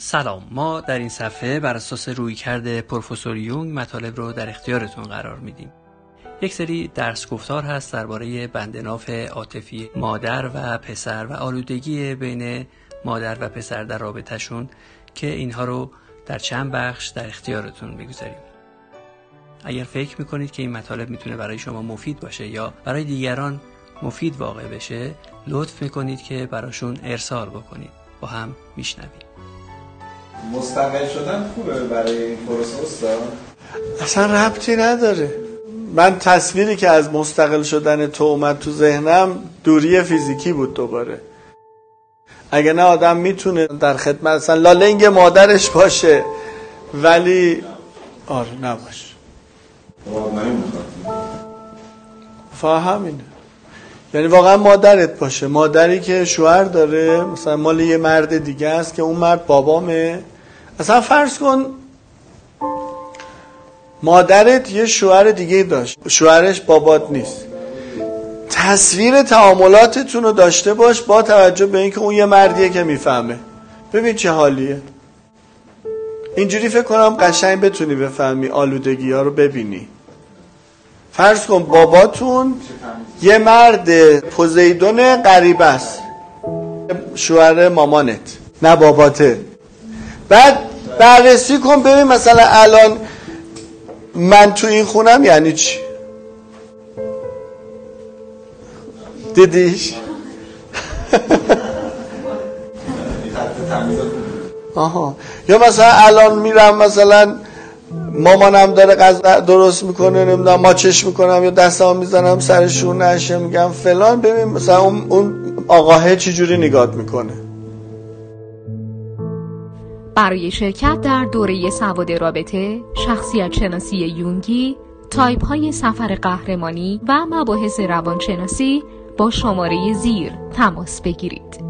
سلام. ما در این صفحه بر اساس روی کرده پروفسور یونگ مطالب رو در اختیارتون قرار میدیم. یک سری درس گفتار هست درباره بندناف عاطفی مادر و پسر و آلودگی بین مادر و پسر در رابطهشون که اینها رو در چند بخش در اختیارتون می‌گذاریم اگر فکر می‌کنید که این مطالب می‌تونه برای شما مفید باشه یا برای دیگران مفید واقع بشه لطف می‌کنید که براشون ارسال بکنید. با هم میشنویم. مستقل شدن خوبه برای این پروسه استاد؟ اصلا ربطی نداره. من تصویری که از مستقل شدن تو اومد تو ذهنم دوری فیزیکی بود دوباره. اگه نه آدم می‌تونه در خدمت اصلا لالنگ مادرش باشه ولی آره نباشه. فاهمینه یعنی واقعا مادرت باشه. مادری که شوهر داره مثلا مال یه مرد دیگه است که اون مرد بابامه. اصلا فرض کن مادرت یه شوهر دیگه داشت. شوهرش بابات نیست. تصویر تعاملاتتون رو داشته باش با توجه به اینکه اون یه مردیه که می‌فهمه. ببین چه حالیه. اینجوری فکر کنم قشنگ بتونی بفهمی آلودگی ها رو ببینی. فرض کن باباتون یه مرد پوزیدون غریب است. شوهر مامانت. نه باباته. بعد بررسی کن ببین مثلا الان من تو این خونم یعنی چی؟ دیدیش؟ آها. یا مثلا الان میرم مثلا مامانم داره غذا درست می‌کنه نمی‌دونم ماچش می‌کنم یا دستم می‌زنم سرشون نشه میگم فلان. ببین مثلا اون, اون آقاه چجوری نگات می‌کنه؟ برای شرکت در دوره سواد رابطه شخصیت شناسی یونگی تایپ های سفر قهرمانی و مباحث روانشناسی با شماره زیر تماس بگیرید.